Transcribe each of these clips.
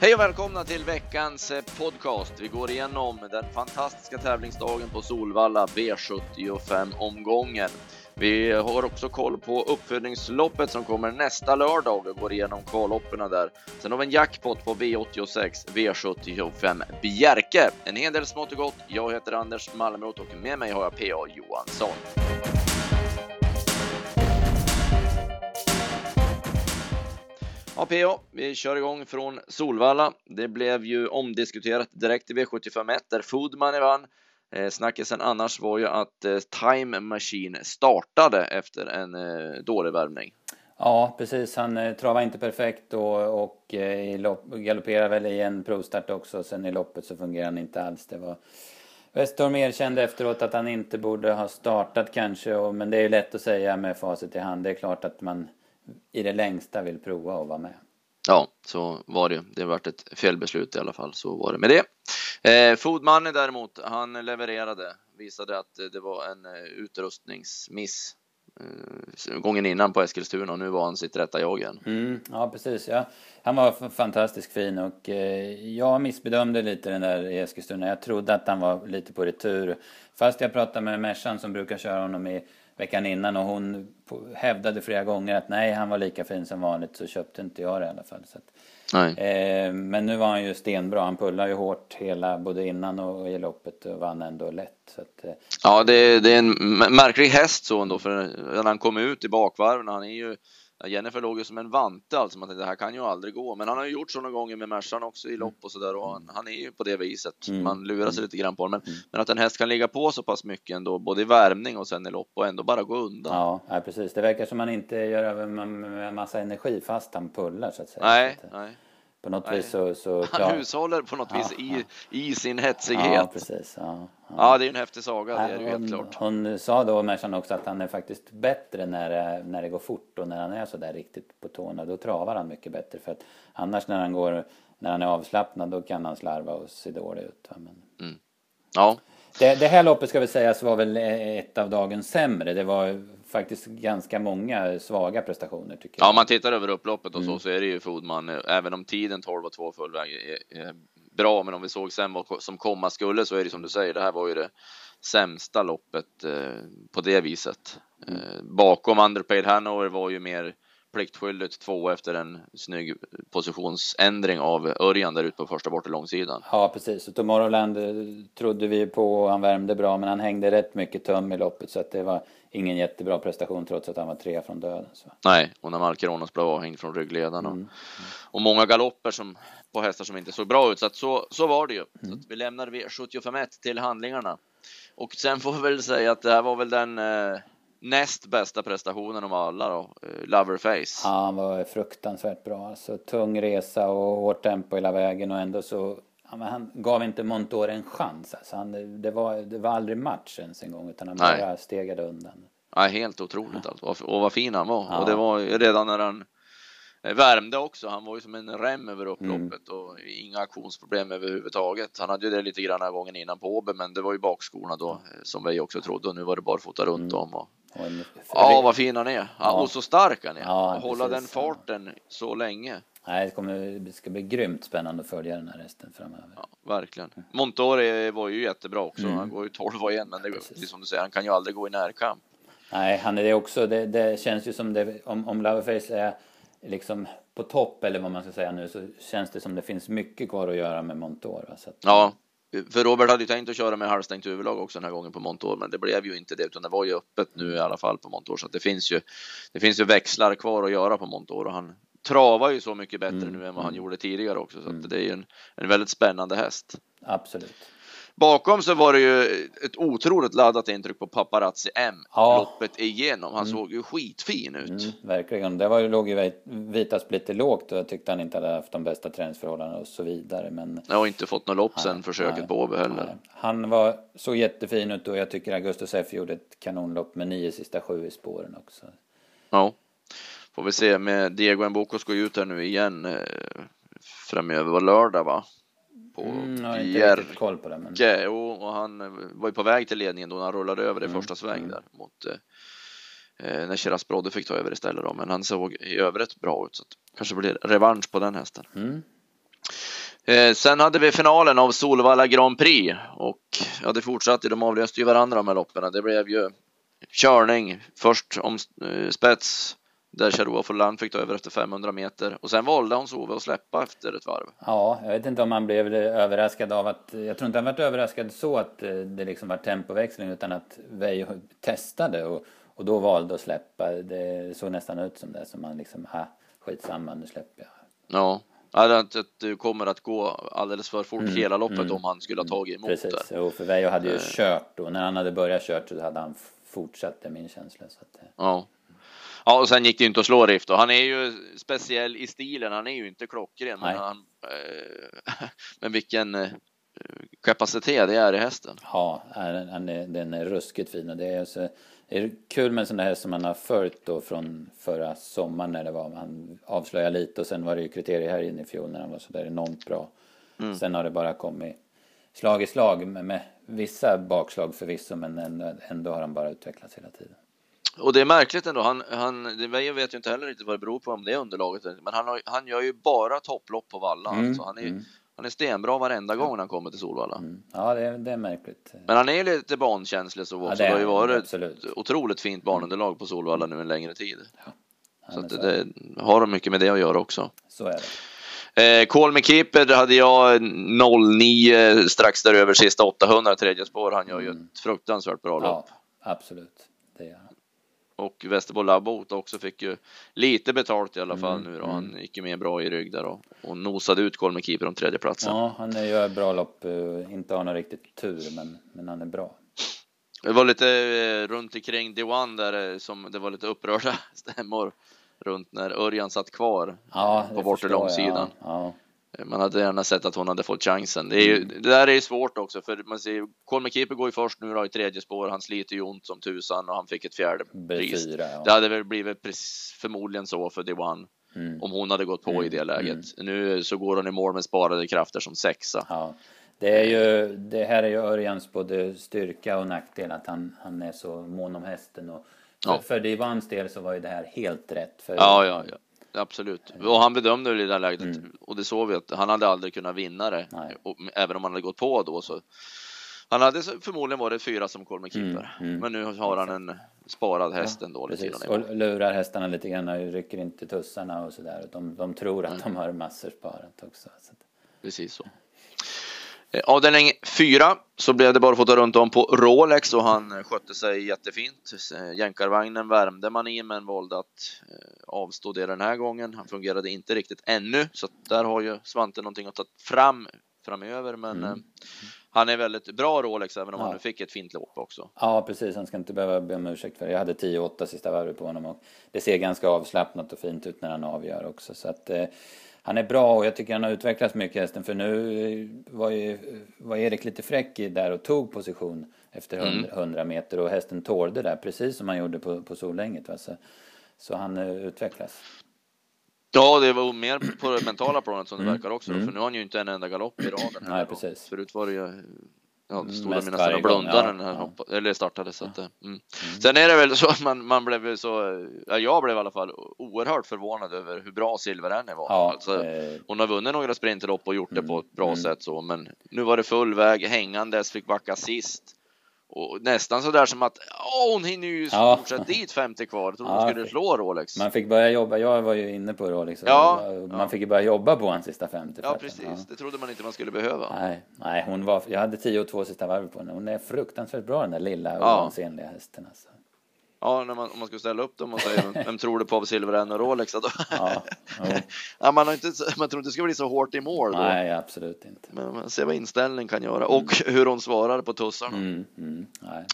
Hej och välkomna till veckans eh, podcast. Vi går igenom den fantastiska tävlingsdagen på Solvalla V75 omgången. Vi har också koll på uppföljningsloppet som kommer nästa lördag och går igenom kvalloppen där. Sen har vi en jackpot på V86 V75 Bjerke. En hel del smått och gott. Jag heter Anders Malmrot och med mig har jag PA Johansson. Ja, PA, vi kör igång från Solvalla. Det blev ju omdiskuterat direkt i V751 där Foodmoney vann. Eh, snackisen annars var ju att eh, Time Machine startade efter en eh, dålig värmning. Ja, precis. Han eh, travade inte perfekt och, och eh, galopperade väl i en provstart också. Sen i loppet så fungerade han inte alls. Det var... Westholm erkände efteråt att han inte borde ha startat kanske, och, men det är ju lätt att säga med facit i hand. Det är klart att man i det längsta vill prova att vara med. Ja, så var det. Det varit ett felbeslut i alla fall. Så var det med det. Eh, Foodmoney däremot, han levererade. Visade att det var en eh, utrustningsmiss eh, gången innan på Eskilstuna och nu var han sitt rätta jag igen. Mm, ja, precis. Ja. Han var fantastiskt fin och eh, jag missbedömde lite den där i Eskilstuna. Jag trodde att han var lite på retur. Fast jag pratade med Mersan som brukar köra honom i veckan innan och hon hävdade flera gånger att nej, han var lika fin som vanligt så köpte inte jag det i alla fall. Så att, eh, men nu var han ju stenbra. Han pullade ju hårt hela, både innan och i loppet och vann ändå lätt. Så att, eh. Ja, det, det, är en märklig häst så ändå, för när han kom ut i bakvarven, han är ju Jennifer låg ju som en vante alltså, man tänkte det här kan ju aldrig gå. Men han har ju gjort så några gånger med Mercan också i lopp och sådär och han, han, är ju på det viset. Mm. Man lurar sig lite grann på honom. Men, mm. men, att en häst kan ligga på så pass mycket ändå, både i värmning och sen i lopp och ändå bara gå undan. Ja, ja precis. Det verkar som han inte gör över med massa energi fast han pullar så att säga. Nej, att, nej. På något vis så... så han hushåller på något ja, vis i, i sin hetsighet. Ja, precis. Ja, ja. det är en häftig saga, det är ju helt klart. Hon sa då, Mercan också, att han är faktiskt bättre när när det går fort och när han är så där riktigt på tårna. Då travar han mycket bättre. För att annars när han går, när han är avslappnad, då kan han slarva och se dålig ut. Men... Mm. Ja. Det, det här loppet ska vi säga var väl ett av dagens sämre. Det var faktiskt ganska många svaga prestationer tycker jag. Ja, om man tittar över upploppet och så, mm. så är det ju Foodman, även om tiden 12 och 2 full väg är, är bra, men om vi såg sen vad som komma skulle så är det som du säger, det här var ju det sämsta loppet eh, på det viset. Mm. Eh, bakom Underpaid Hanover var ju mer pliktskyldigt två efter en snygg positionsändring av Örjan där ute på första bortre långsidan. Ja, precis. Och Tomorrowland eh, trodde vi på och han värmde bra, men han hängde rätt mycket tum i loppet så att det var ingen jättebra prestation trots att han var tre från döden. Så. Nej, och när Malkeronos blev avhängd från ryggledaren mm. mm. och många galopper som på hästar som inte såg bra ut. Så att så, så var det ju. Mm. Så vi lämnar V75 till handlingarna. Och sen får vi väl säga att det här var väl den eh, näst bästa prestationen av alla då, eh, Loverface. Ja, han var fruktansvärt bra. Alltså, tung resa och hårt tempo hela vägen och ändå så ja, han gav inte Montour en chans. Alltså, han, det, var, det var aldrig match ens en gång utan han Nej. bara stegade undan. Ja, helt otroligt ja. alltså. Och vad fin han var. Ja. Och det var redan när han eh, värmde också. Han var ju som en rem över upploppet mm. och inga aktionsproblem överhuvudtaget. Han hade ju det lite grann gången innan på Åby, men det var ju bakskorna då eh, som vi också trodde och nu var det bara fota runt mm. om. Och, Ja, vad fin han är. Ja. Och så stark han är. Ja, hålla den farten så länge. Nej, det, kommer, det ska bli grymt spännande att följa den här resten framöver. Ja, verkligen. Montore var ju jättebra också. Mm. Han går ju 12 och igen, men det, precis som du säger, han kan ju aldrig gå i närkamp. Nej, han är det också. Det, det känns ju som det, om, om Loverface är liksom på topp eller vad man ska säga nu så känns det som det finns mycket kvar att göra med Montour. Så att, ja, för Robert hade ju tänkt att köra med halvstängt huvudlag också den här gången på Montour, men det blev ju inte det, utan det var ju öppet nu i alla fall på Montour, så att det finns ju. Det finns ju växlar kvar att göra på Montour och han travar ju så mycket bättre mm. nu än vad han mm. gjorde tidigare också, så mm. det är ju en, en väldigt spännande häst. Absolut. Bakom så var det ju ett otroligt laddat intryck på Paparazzi M ja. loppet igenom. Han mm. såg ju skitfin ut. Mm, verkligen. Det var ju, låg ju Vitas lite lågt och jag tyckte han inte hade haft de bästa träningsförhållandena och så vidare. Men... Jag har inte fått något lopp sen försöket nej, på Åby heller. Nej. Han var så jättefin ut och jag tycker Augustus F gjorde ett kanonlopp med nio sista sju i spåren också. Ja, får vi se med Diego Mboko ska ju ut här nu igen eh, framöver var lördag va? På mm, jag har inte riktigt koll på det. Men... Och han var ju på väg till ledningen då när han rullade över i mm. första sväng mm. där mot eh, eh när Shiraz Brodde fick ta över istället då, men han såg i övrigt bra ut så att kanske blir revansch på den hästen. Mm. Eh, sen hade vi finalen av Solvalla Grand Prix och ja, det fortsatte. De avlöste ju varandra de här loppen. Det blev ju körning först om eh, spets där Charua Forlan fick ta över efter 500 meter och sen valde Hans Ove att släppa efter ett varv. Ja, jag vet inte om han blev överraskad av att, jag tror inte han varit överraskad så att eh, det liksom var tempoväxling utan att Veijo testade och, och då valde att släppa. Det såg nästan ut som det, som man liksom, ha, skitsamma, nu släpper jag. Ja, att det kommer att gå alldeles för fort mm, hela loppet mm, om han skulle ha tagit emot Precis, det. och för Veijo hade ju uh, kört då. När han hade börjat kört så hade han fortsatt, det är min känsla. Så att, ja. Ja, och sen gick det ju inte att slå Riff då. Han är ju speciell i stilen. Han är ju inte klockren, men, han, eh, men vilken eh, kapacitet det är i hästen. Ja, han är, den är ruskigt fin och det är, så, det är kul med en sån häst som man har följt då från förra sommaren när det var. Han avslöjade lite och sen var det ju kriterier här inne i fjol när han var så där enormt bra. Mm. Sen har det bara kommit slag i slag med, med vissa bakslag förvisso, men ändå, ändå har han bara utvecklats hela tiden. Och det är märkligt ändå. Han, han, jag vet ju inte heller riktigt vad det beror på om det är underlaget. Men han, har, han gör ju bara topplopp på Valla. Mm, alltså han, är, mm. han är stenbra varenda gång när han kommer till Solvalla. Mm. Ja, det är, det är märkligt. Men han är lite bankänslig så också. Ja, det, det har ju varit absolut. ett otroligt fint banunderlag på Solvalla nu en längre tid. Ja. Så att det, det har mycket med det att göra också. Så är det. Eh, Call me keeper hade jag 09 strax däröver sista 800 tredje spår. Han gör ju mm. ett fruktansvärt bra lopp. Ja, absolut. Det gör han och Västerbo Labbot också fick ju lite betalt i alla fall mm, nu då. Han mm. gick ju med bra i rygg där och, och nosade ut Kolme Keeper om tredjeplatsen. Ja, han gör bra lopp, eh, inte har någon riktigt tur, men, men han är bra. Det var lite eh, runt omkring D1 där eh, som det var lite upprörda stämmor runt när Örjan satt kvar ja, på bortre långsidan. Ja, ja. Man hade gärna sett att hon hade fått chansen. Det, är ju, mm. det där är ju svårt också för man ser Colme Keeper går ju först nu då i tredje spår. Han sliter ju ont som tusan och han fick ett fjärde pris. Ja. Det hade väl blivit förmodligen så för D1 mm. om hon hade gått på mm. i det läget. Mm. Nu så går hon i mål med sparade krafter som sexa. Ja. Det, är ju, det här är ju Örjans både styrka och nackdel att han, han är så mån om hästen. Och för, ja. för D1s del så var ju det här helt rätt. För ja, ja, ja absolut. Och han bedömde det i det läget mm. och det såg vi att han hade aldrig kunnat vinna det. Och, även om han hade gått på då så. Han hade förmodligen varit fyra som Colme keeper, mm, mm. men nu har han en sparad häst ja, ändå. Lite och lurar hästarna lite grann, rycker inte tussarna och sådär. De, de tror att mm. de har massor sparat också. Så. Precis så. Eh, avdelning 4 så blev det bara att få ta runt om på Rolex och han skötte sig jättefint. Eh, jänkarvagnen värmde man i men valde att eh, avstå det den här gången. Han fungerade inte riktigt ännu så där har ju Svante någonting att ta fram framöver men mm. han är väldigt bra Rolex även om ja. han nu fick ett fint lopp också. Ja precis, han ska inte behöva be om ursäkt för det. Jag hade 10-8 sista varvet på honom och det ser ganska avslappnat och fint ut när han avgör också så att han är bra och jag tycker han har utvecklats mycket hästen för nu var ju var Erik lite fräck där och tog position efter 100, mm. meter och hästen tålde där precis som han gjorde på, på Solänget. Va? Så, så han uh, utvecklas. Ja, det var mer på det mentala planet som det mm. verkar också, mm. för nu har han ju inte en enda galopp i raden. Nej, precis. Förut var det ju Ja, mm, stod nästan och blundade när han ja. hoppade, eller startade. Så att, mm. Mm. Sen är det väl så att man, man blev så, ja, jag blev i alla fall oerhört förvånad över hur bra Silveränne var. Ja, alltså, eh... Hon har vunnit några sprinterlopp och gjort det på ett bra mm. sätt så, men nu var det full väg hängandes, fick backa sist. Och nästan så där som att åh, hon hinner ju ja. stort sett dit 50 kvar. Trodde ja. hon skulle slå Rolex. Man fick börja jobba. Jag var ju inne på Rolex. Ja. Man ja. fick ju börja jobba på hans sista 50. Ja, precis. Ja. Det trodde man inte man skulle behöva. Nej, nej hon var, jag hade 10 och 2 sista varv på henne. Hon är fruktansvärt bra den där lilla oansenliga hästen. Alltså. Ja, när man, om man skulle ställa upp dem och säga vem tror du på av Silverän och Rolex? Då? Ja, ja. man, har inte, man tror inte det ska bli så hårt i mål då. Nej, absolut inte. Men man ser vad inställning kan göra och mm. hur hon svarar på tussarna. Mm, mm, nej.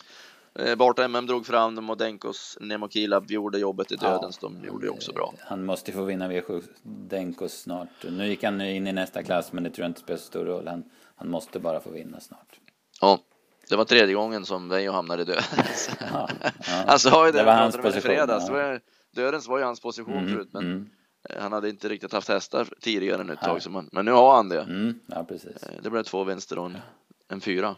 Eh, Bart MM drog fram dem och Denkos Nemokila gjorde jobbet i dödens. Ja, de gjorde ju också bra. Han måste få vinna V7 Denkos snart. Nu gick han in i nästa klass, men det tror jag inte spelar så stor roll. Han, han måste bara få vinna snart. Ja, det var tredje gången som Veijo hamnade i dödens. Ja, ja. Han sa ju det, det var hans position. I fredags. Ja. Dödens var ju hans position mm, förut, men mm. Eh, han hade inte riktigt haft hästar tidigare än ett tag, man, men nu har han det. Mm, ja, precis. Eh, det blev två vinster och en, en fyra.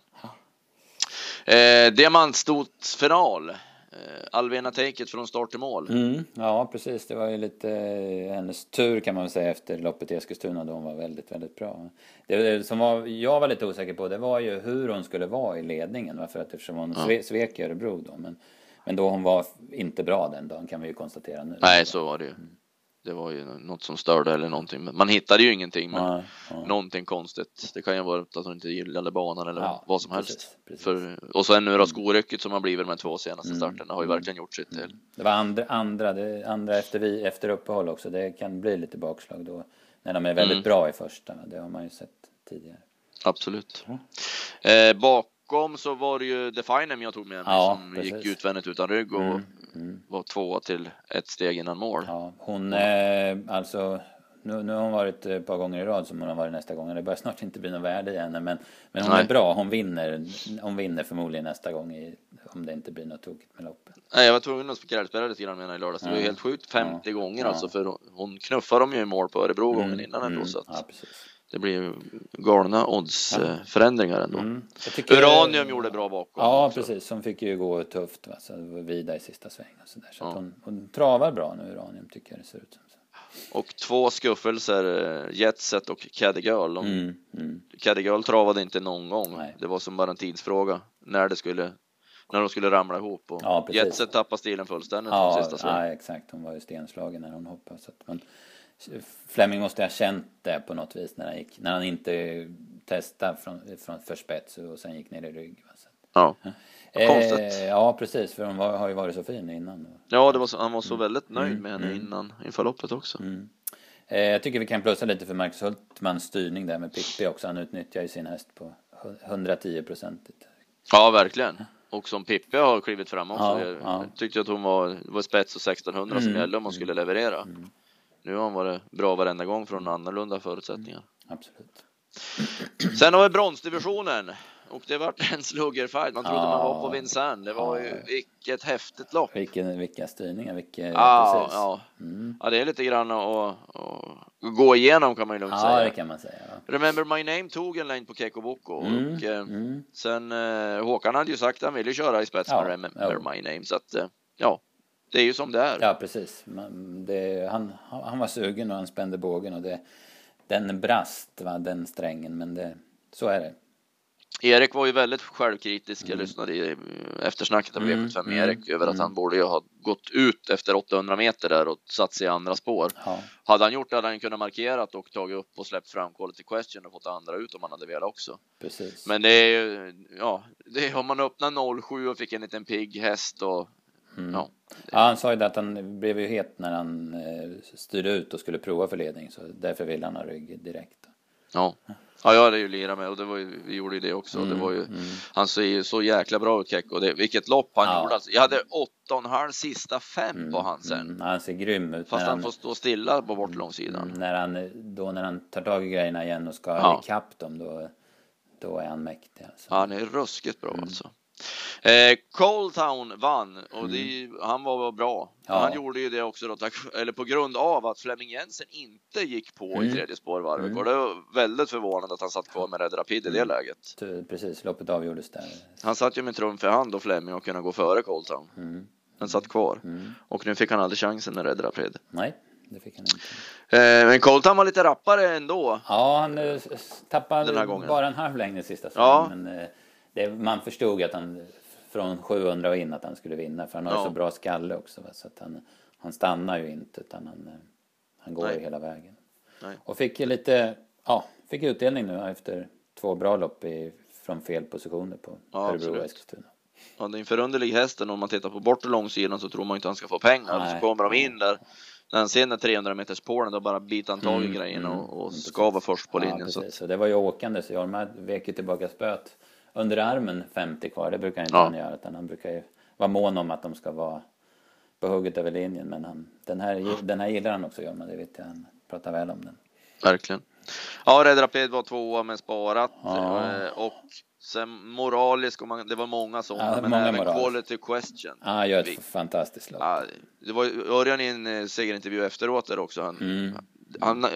Eh, Diamantstotsfinal. Eh, Alvena Take från start till mål. Mm, ja, precis. Det var ju lite eh, hennes tur kan man säga efter loppet i Eskilstuna då hon var väldigt, väldigt bra. Det som var, jag var lite osäker på det var ju hur hon skulle vara i ledningen. För att eftersom hon ja. svek i Örebro då. Men, men då hon var inte bra den dagen kan vi ju konstatera nu. Nej, så var det ju. Mm det var ju något som störde eller någonting. Man hittade ju ingenting, men ja, ja. någonting konstigt. Det kan ju vara att hon inte gillade banan eller ja, vad som precis, helst. Precis. För, och sen nu då skorycket som har blivit de två senaste mm. starterna har ju mm. verkligen gjort sitt till. Mm. Det var andra, andra, det, andra efter, vi, efter uppehåll också. Det kan bli lite bakslag då när de är väldigt mm. bra i första. Det har man ju sett tidigare. Absolut. Eh, bakom så var det ju Definem jag tog med mig som precis. gick utvändigt utan rygg och mm. Mm. Var två till ett steg innan mål. Ja, hon, eh, alltså, nu, nu har hon varit ett par gånger i rad som hon har varit nästa gång. Det börjar snart inte bli något värde i henne. Men, men hon Nej. är bra. Hon vinner, hon vinner förmodligen nästa gång i, om det inte blir något tokigt med loppet. Nej, jag var tvungen att gräddspela lite grann med henne i lördags. Det var ju helt sjukt 50 ja. gånger ja. alltså. För hon knuffade dem ju i mål på Örebro mm. gången innan ändå. Mm. Så att... ja, precis det blir galna oddsförändringar ändå. Mm. Uranium gjorde bra bakom. Ja, också. precis. Som fick ju gå tufft. Va? Så det vida i sista svängen så där. Så ja. hon, hon, travar bra nu, Uranium, tycker jag det ser ut som. Och två skuffelser, eh, Jetset och Caddy Girl. Mm, mm. Caddy Girl travade inte någon gång. Nej. Det var som bara en tidsfråga när det skulle när de skulle ramla ihop och ja, Jetset tappade stilen fullständigt ja, sista svängen. Ja, exakt. Hon var ju stenslagen när hon hoppade. Så att, men Fleming måste ha känt det på något vis när han gick, när han inte testade från, från för spets och sen gick ner i rygg. Ja. Eh, ja, precis, för hon var, har ju varit så fin innan. Ja, det var så, han var så mm. väldigt nöjd mm, med henne mm. innan inför loppet också. Mm. Eh, jag tycker vi kan plussa lite för Marcus Hultmans styrning där med Pippi också. Han utnyttjar ju sin häst på 110 procentigt. Ja, verkligen. Och som Pippi har klivit fram också. Ja, jag ja. tyckte att hon var, var spets och 1600 som mm, gällde om hon skulle mm. leverera. Nu har han varit bra varenda gång från annorlunda förutsättningar. Mm, absolut. Sen har vi bronsdivisionen och det vart en sluggerfight. Man trodde ja. man var på Vincennes. Det var ju vilket häftigt lopp. Vilken, vilka styrningar, vilka, ja, precis. Ja. Mm. ja, det är lite grann att, att gå igenom kan man ju lugnt ja, säga. Ja, det kan man säga. Ja. Remember My Name tog en längd på Kekko Boko mm. och eh, mm. sen eh, Håkan hade ju sagt att han ville köra i spets med Remember My Name så att eh, ja, det är ju som det är. Ja, precis. Det, han, han var sugen och han spände bågen och det, den brast, va, den strängen, men det, så är det. Erik var ju väldigt självkritisk. Jag mm. lyssnade i eftersnacket av mm. V75 med Erik över att mm. han borde ju ha gått ut efter 800 meter där och satt sig i andra spår. Ja. Hade han gjort det hade han kunnat markerat och tagit upp och släppt fram quality question och fått andra ut om han hade velat också. Precis. Men det är ju, ja, det är, om man öppnar 07 och fick en liten pigg häst och Mm. Ja. ja. han sa ju att han blev ju het när han eh, styrde ut och skulle prova för ledning så därför ville han ha rygg direkt. Ja. Ja, jag hade ju lirat med och det var ju, vi gjorde ju det också. Mm, det var ju, mm. Han ser ju så jäkla bra ut Kekko. Det, vilket lopp han ja. gjorde. Alltså, jag hade åtta och en halv sista fem mm, på han sen. Mm, han ser grym ut. Fast han, han, får stå stilla på bortlångsidan. Mm, när han, då när han tar tag i grejerna igen och ska ja. ikapp dem då, då är han mäktig. Alltså. Ja, han är ruskigt bra mm. alltså. Eh, Coletown vann och det, mm. han var bra. Ja. Han gjorde ju det också då, tack, eller på grund av att Flemming Jensen inte gick på mm. i tredje spårvarvet mm. och det var väldigt förvånande att han satt kvar med Red Rapid i det mm. läget. Precis, loppet avgjordes där. Han satt ju med trumf i hand och Flemming och kunde gå före Coletown. Mm. Han satt kvar mm. och nu fick han aldrig chansen med Red Rapid. Nej, det fick han inte. Eh, men Coletown var lite rappare ändå. Ja, han eh, tappade bara en halv längd i sista svängen. Ja. Men, eh, det, man förstod att han från 700 och in att han skulle vinna för han har ja. så bra skalle också. Va? Så att han, han stannar ju inte utan han, han går ju hela vägen. Nej. Och fick lite, ja, fick utdelning nu efter två bra lopp i, från fel positioner på ja, Örebro och Eskilstuna. Ja, det är en förunderlig hästen om man tittar på bort och långsidan så tror man inte han ska få pengar. Nej. Så kommer de in där när han ser den 300 meters pålen då bara biter han tag i mm, grejen och, mm, och ska vara först på linjen. Ja, så. så det var ju åkande så Jorma vek ju tillbaka spöet under armen 50 kvar. Det brukar inte ja. han göra utan han brukar ju vara mån om att de ska vara på hugget över linjen. Men han, den, här, den här gillar han också man, det vet jag. Han pratar väl om den. Verkligen. Ja, Red Rapid var tvåa med sparat ja. Eh, och sen moralisk och man, det var många sådana, ja, men många även moral. quality question. Ja, gör ett Vi, fantastiskt lopp. Ja, det var Örjan i en eh, segerintervju efteråt där också. Han, mm. han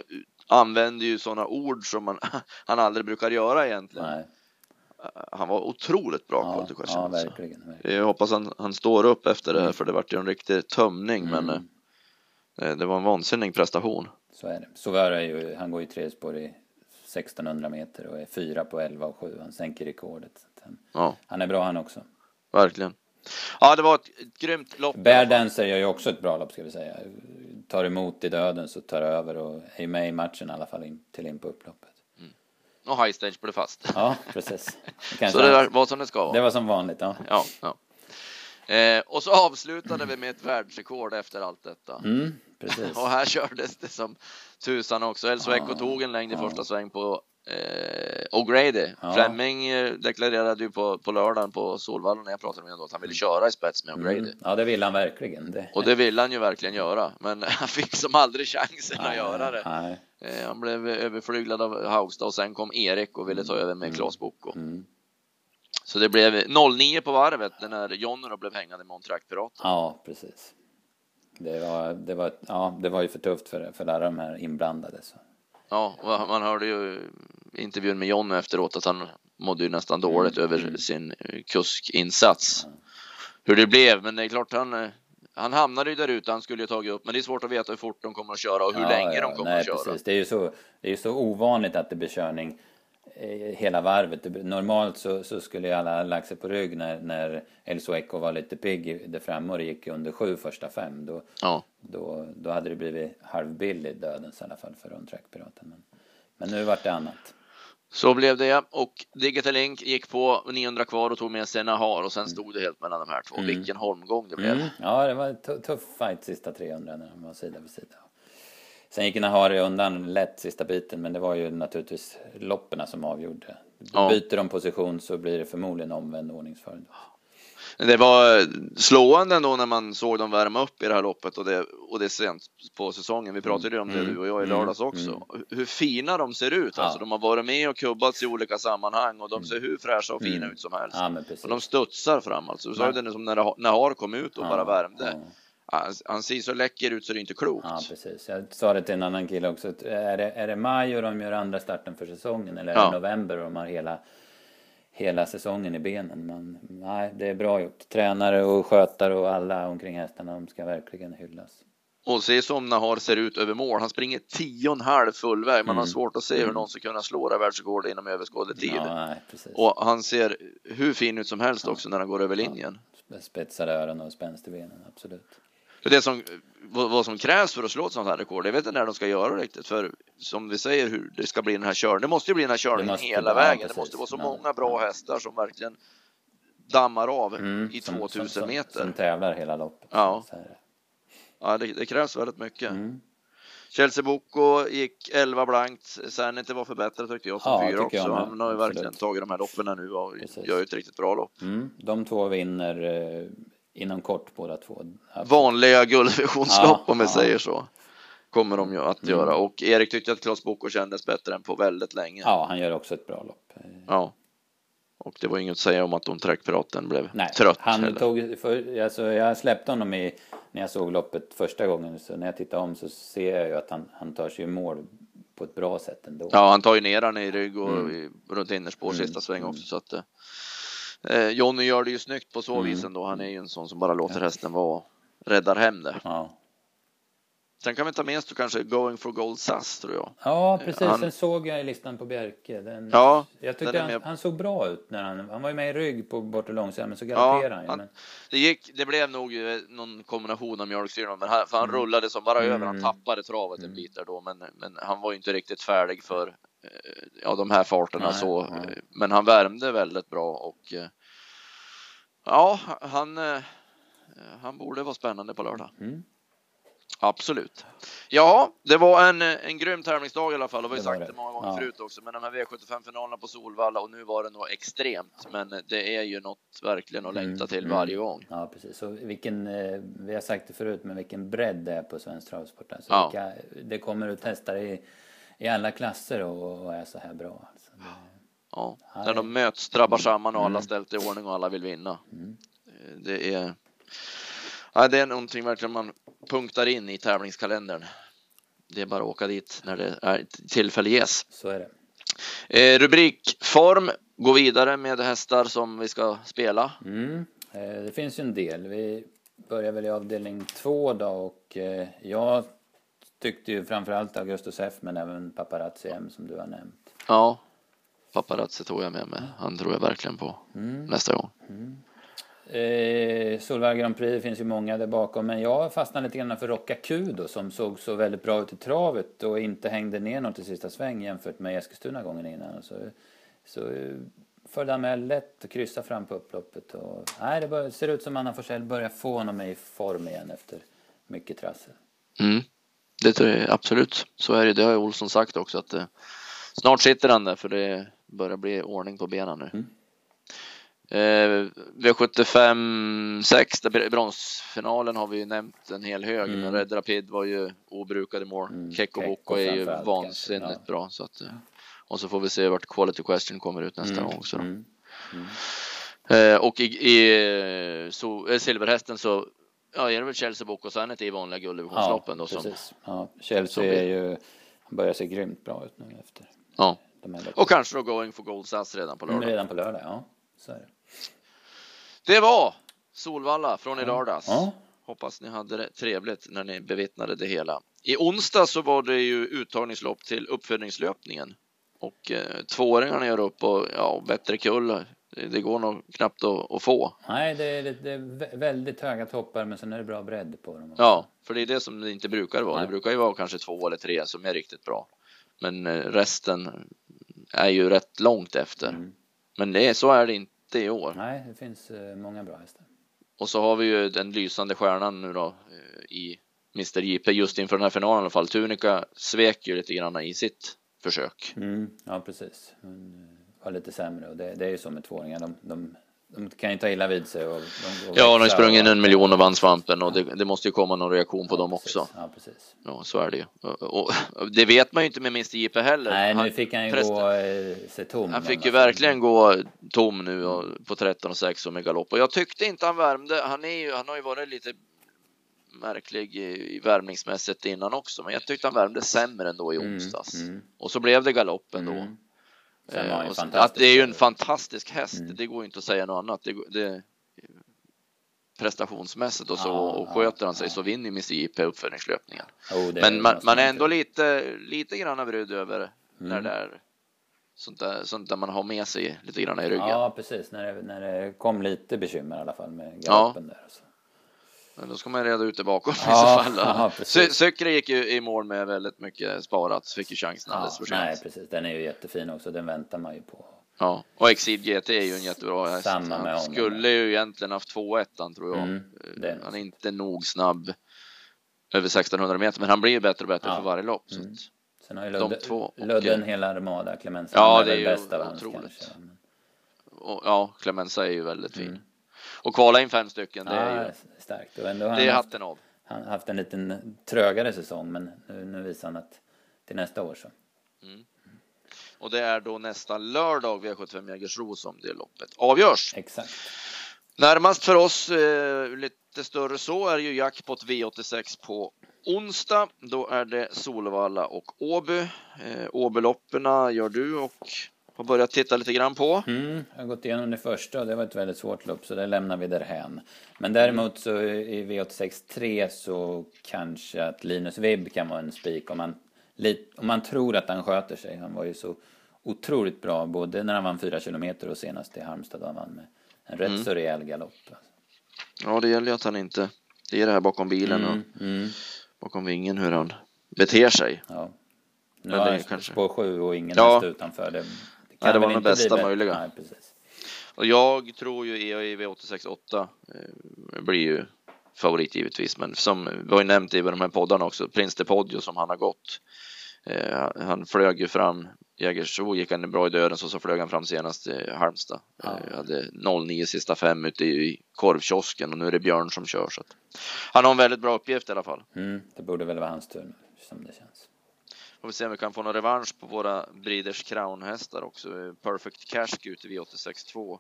använde ju sådana ord som man, han aldrig brukar göra egentligen. Nej. Han var otroligt bra Ja, Colt du ja alltså. verkligen. verkligen. Jag hoppas han, han står upp efter det här för det vart ju en riktig tömning men Mm. eh, det var en vansinnig prestation. Så är det. Sovera är ju, han går ju tre spår i 1600 meter och är fyra på 11 och 7. Han sänker rekordet. Han, Ja, han är bra han också. verkligen. Ja, det var ett, ett grymt lopp. Bear Dancer gör ju också ett bra lopp ska vi säga. Tar emot i döden så tar över och är med i matchen i alla fall in, till in på upploppet. Och high stage blev fast. Ja, precis. Kanske Så det där var som det ska vara. det var som vanligt. Ja. Ja, ja. Eh, och så avslutade vi med ett världsrekord efter allt detta. Mm, precis. Och här kördes det som tusan också. Elso Echo Ja, tog en längd i ja. första sväng på eh, O'Grady. Ja. Fleming eh, deklarerade ju på, på lördagen på Solvalla när jag pratade med honom att han ville köra i spets med O'Grady. Mm. Ja, det vill han verkligen. Det. Och det ville han ju verkligen göra, men han fick som aldrig chansen att göra det. Nej. Eh, Han blev överflyglad av Haugstad och sen kom Erik och ville ta över med Claes Bocco. Mm. Så det blev 0-9 på varvet när Jonny då blev hängande med Piraten. Ja, precis. Det var, det, var, ja, det var ju för tufft för, för alla de här inblandade. Så. Ja, man hörde ju intervjun med Jonny efteråt att han mådde ju nästan dåligt Mm. över sin eh, kuskinsats. Hur det blev, men det är klart han eh, han hamnade ju där ute, han skulle ju tagit upp, men det är svårt att veta hur fort de kommer att köra och hur Ja, länge de kommer nej, att köra. Precis. Det är ju så, det är ju så ovanligt att det blir körning eh, hela varvet. Normalt så, så skulle ju alla lagt sig på rygg när, när El Sueco var lite pigg där framme och det gick under sju första fem. Då, Ja. då, då hade det blivit halvbillig dödens i alla fall för on-track-piraten. Men, men nu vart det annat. Så blev det och Digital Link gick på 900 kvar och tog med sig Nahar och sen stod det helt mellan de här två. Vilken holmgång det blev. Mm. Ja, det var en tu- tuff fight sista 300 när de var sida vid sida. Sen gick Nahari undan lätt sista biten, men det var ju naturligtvis loppen som avgjorde. Ja. Byter de position så blir det förmodligen omvänd ordningsföljd. Det var slående ändå när man såg dem värma upp i det här loppet och det, och det är sent på säsongen. Vi pratade ju om det Mm. du och jag i Mm. lördags också. Hur fina de ser ut. Alltså, de har varit med och kubbats i olika sammanhang och de ser hur fräscha och fina Mm. ut som helst. Ja. Och de studsar fram alltså. Du sa ju det som när, när Har kom ut och bara värmde. Han, ser så läcker ut så det är inte klokt. Ja, precis. Jag sa det till en annan kille också. Är det, är det maj och de gör andra starten för säsongen eller är Ja. det november och de har hela, hela säsongen i benen? Men nej, det är bra gjort. Tränare och skötare och alla omkring hästarna, de ska verkligen hyllas. Och se som Nahar ser ut över mål. Han springer tio och en halv full väg. Man har Mm. svårt att se hur någon ska kunna slå det världsrekordet inom överskådlig tid. Ja, nej. Och han ser hur fin ut som helst också när han går över linjen. Spetsade öron och spänst i benen, absolut. För det som, vad, som krävs för att slå ett sånt här rekord, jag vet inte när de ska göra det riktigt. För som vi säger, hur det ska bli den här körningen. Det måste ju bli den här körningen hela vara- vägen. Det precis. måste vara så många bra hästar som verkligen dammar av Mm, i som- 2000 som, meter. Som, som tävlar hela loppet. Ja. Det. Ja, det, det krävs väldigt mycket. Mm. Chelsea Boko gick 11 blankt. Sanity var förbättrad tyckte jag som Ja, fyra också. jag. Han har ju Absolut. verkligen tagit de här loppen nu och Precis. gör ju ett riktigt bra lopp. Mm. De två vinner eh, inom kort båda två. Vanliga guldvisionslopp Ja, om vi ja. säger så. Kommer de ju att Mm. göra och Erik tyckte att Klas Boko kändes bättre än på väldigt länge. Ja, han gör också ett bra lopp. Eh, Ja. Och det var inget att säga om att de Piraten blev Nej, trött. han heller. tog, för, alltså, jag släppte honom i, när jag såg loppet första gången. Så när jag tittar om så ser jag ju att han, han tar sig i mål på ett bra sätt ändå. Ja, han tar ju ner han i rygg och Mm. i, runt innerspår Mm, sista sväng också. Så att, eh, Jonny gör det ju snyggt på så Mm. vis ändå. Han är ju en sån som bara låter hästen vara räddar hem det. Ja, Sen kan vi ta med kanske Going for Gold SAS tror jag. ja precis. Han- Sen såg jag i listan på Bjerke. Den, Ja, jag tyckte han, han såg bra ut. När han, han var ju med i rygg på bortre långsidan men så Ja, galopperade han ju. han- Men, Det gick, det blev nog eh, någon kombination av mjölksyra, men han, för han Mm. rullade som bara över. Han Mm. tappade travet en Mm. bit där då, men, men han var ju inte riktigt färdig för ja, de här farterna Nej, så. nej. eh, Men han värmde väldigt bra och eh, ja, han, eh, han borde vara spännande på lördag. mm, Absolut. Ja, det var en, en grym tävlingsdag i alla fall. Har vi var sagt det. många gånger Ja. förut också. Men de här V75-finalerna på Solvalla och nu var det nog extremt. Men det är ju något verkligen att längta Mm, till mm. varje gång. ja, precis. Så vilken, eh, vi har sagt det förut, men vilken bredd det är på svensk travsport. Alltså, Ja. vilka, det kommer ut hästar i, i alla klasser och, och är så här bra. Alltså. Det, Ja, när de möts, drabbar samman och alla Mm. ställt i ordning och alla vill vinna. Mm. Det är, ja, det är någonting verkligen man punktar in i tävlingskalendern. Det är bara att åka dit när det är tillfälle ges. så är det. Eh, rubrikform gå vidare med hästar som vi ska spela. Mm. Eh, det finns ju en del. Vi börjar väl i avdelning två då och eh, jag tyckte ju framförallt Augustus F men även Paparazzi M som du har nämnt. Ja, Paparazzi tog jag med mig. Han tror jag verkligen på mm. nästa gång. Mm. Eh, Solvalla Grand Prix, finns ju många där bakom, men jag fastnade lite grann för Rocka Q då, som såg så väldigt bra ut i travet och inte hängde ner något i sista sväng jämfört med Eskilstuna gången innan. Så, så följde han med lätt och kryssa fram på upploppet. Och, nej, det bör, ser ut som Anna Forsell börjar få honom i form igen efter mycket trassel. Mm. Det tror jag absolut. Så är det. Det har Olsson sagt också att eh, snart sitter han där för det börjar bli ordning på benen nu. Mm. Eh, V75 6, bronsfinalen har vi ju nämnt en hel hög, mm. men Red Rapid var ju obrukad i mål. Mm. Kekko Boko är ju vansinnigt ja. bra så att, och så får vi se vart Quality Question kommer ut nästa mm. gång också. Mm. mm. Eh, och i, i så, eh, Silverhästen så ja, är det väl Chelsea Boko Sanity i vanliga gulddivisionsloppen ja, då som. Ja, Chelsea är ju, han börjar se grymt bra ut nu efter. Ja, och kanske då Going for Gold SAS redan på lördag. redan på lördag, ja. Så är det. Det var Solvalla från i lördags. Ja. Hoppas ni hade det trevligt när ni bevittnade det hela. I onsdag så var det ju uttagningslopp till uppfödningslöpningen och eh, tvååringarna gör upp och ja, bättre kull. Det går nog knappt att, att få. Nej, det är, det är, väldigt höga toppar, men sen är det bra bredd på dem. Också. Ja, för det är det som det inte brukar vara. Nej. Det brukar ju vara kanske två eller tre som är riktigt bra, men eh, resten är ju rätt långt efter. Mm. Men det är, så är det inte i år. Nej, det finns eh, många bra hästar. Och så har vi ju den lysande stjärnan nu då eh, i Mr JP just inför den här finalen i alla fall. Tunika svek ju lite grann i sitt försök. Mm, ja, precis. Hon var lite sämre och det, det är ju så med tvååringar. De, de de kan ju ta illa vid sig. Och, och, och ja, de har sprungit en miljon och vann svampen och det, det, måste ju komma någon reaktion på ja, dem precis. också. Ja, precis. Ja, så är det ju. Och, det vet man ju inte med Mr JP heller. Nej, nu fick han ju Förresten, gå eh, sig tom. Han fick ju verkligen gå tom nu och, på 13 och 6 och med galopp och jag tyckte inte han värmde. Han, är ju, han har ju varit lite märklig i, värmningsmässigt innan också, men jag tyckte han värmde sämre ändå i mm, onsdags. Mm, mm. Och så blev det galoppen då. Eh, att det är ju en fantastisk häst, mm. det går inte att säga något annat. Det, det, prestationsmässigt och så ja, och sköter han sig ja. så vinner Mr JP uppföljningslöpningen. Oh, Men man, man, är ändå lite, lite grann brydd över mm. när det är sånt där, sånt där man har med sig lite grann i ryggen. Ja, precis. När det, när det kom lite bekymmer i alla fall med galoppen ja. där. Så. Men då ska man reda ut det bakom ja, i så fall. Sykre gick ju i mål med väldigt mycket sparat, fick ju chansen alldeles för sent. Nej, precis. Den är ju jättefin också, den väntar man ju på. Ja, och Exceed GT är ju en jättebra häst. Samma med honom. Skulle ju egentligen haft 2 ettan tror jag. Mm, han är inte nog snabb över 1600 meter, men han blir ju bättre och bättre ja. för varje lopp. Mm. Sen har ju Ludde, de två, Ludden hela armada, Clemenza ja, är det är ju bäst av. Hans, kanske. Och, ja, Clemenza är ju väldigt fin. Mm. Och kvala in fem stycken, det är ju starkt. Och ändå det är hatten av. Han har haft en liten trögare säsong, men nu, nu visar han att till nästa år så. Mm. Och det är då nästa lördag V75 Jägersro som det loppet avgörs. Exakt. Närmast för oss, eh, lite större så, är ju jackpot V86 på onsdag. Då är det Solvalla och Åby. Eh, Åbylopperna gör du och har börjat titta lite grann på. Mm, jag har gått igenom det första och det var ett väldigt svårt lopp så det lämnar vi därhän. Men däremot så i V86 3 så kanske att Linus Vibb kan vara en spik om man, om man tror att han sköter sig. Han var ju så otroligt bra både när han vann 4 kilometer och senast i Halmstad han vann med en rätt mm. så rejäl galopp. Ja, det gäller ju att han inte, det är det här bakom bilen och mm, mm. bakom vingen hur han beter sig. Ja. Nu har han kanske... på sju och ingen ja. utanför. Det, Nej, det var den bästa möjliga. Nej, precis. Och jag tror ju EAI V868 eh, blir ju favorit givetvis, men som vi har ju nämnt i de här poddarna också, Prince de Podio som han har gått. Eh, han flög ju fram, Jägersro gick han bra i döden så, så flög han fram senast i Halmstad. Ja. Eh, hade 09 sista fem ute i korvkiosken och nu är det Björn som kör. Så att han har en väldigt bra uppgift i alla fall. Mm, det borde väl vara hans tur som det känns. Får vi se om vi kan få någon revansch på våra Breeders Crown-hästar också. Perfect Cash ut i V86.2.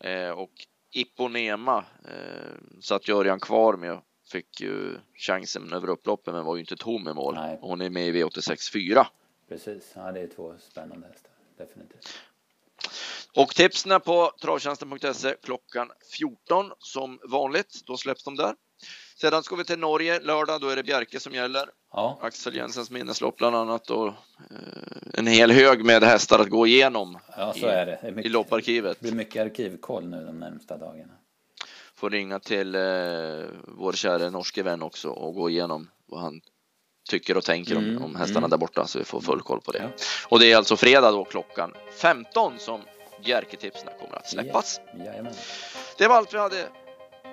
Eh, och Iponema eh, satt Jörgen kvar med fick ju chansen över upploppen men var ju inte tom i mål. Nej. Hon är med i V86 4. Precis, ja det är två spännande hästar, definitivt. Och tipsen på travtjänsten.se klockan 14 som vanligt. Då släpps de där. Sedan ska vi till Norge lördag. Då är det Bjerke som gäller. Ja, Axel Jensens minneslopp bland annat och eh, en hel hög med hästar att gå igenom ja så i, är det. Det, är i mycket, lopparkivet. det blir mycket arkivkoll nu de närmsta dagarna. Får ringa till eh, vår kära norske vän också och gå igenom vad han tycker och tänker om, Mm, om hästarna mm. där borta så vi får full koll på det. Ja. Och det är alltså fredag då klockan 15 som Bjerke-tipsen kommer att släppas. Ja. Det var allt vi hade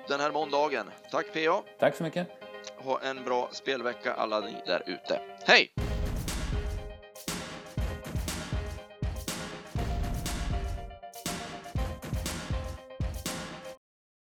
den här måndagen. Tack PA. Tack så mycket. Ha en bra spelvecka alla ni där ute. Hej!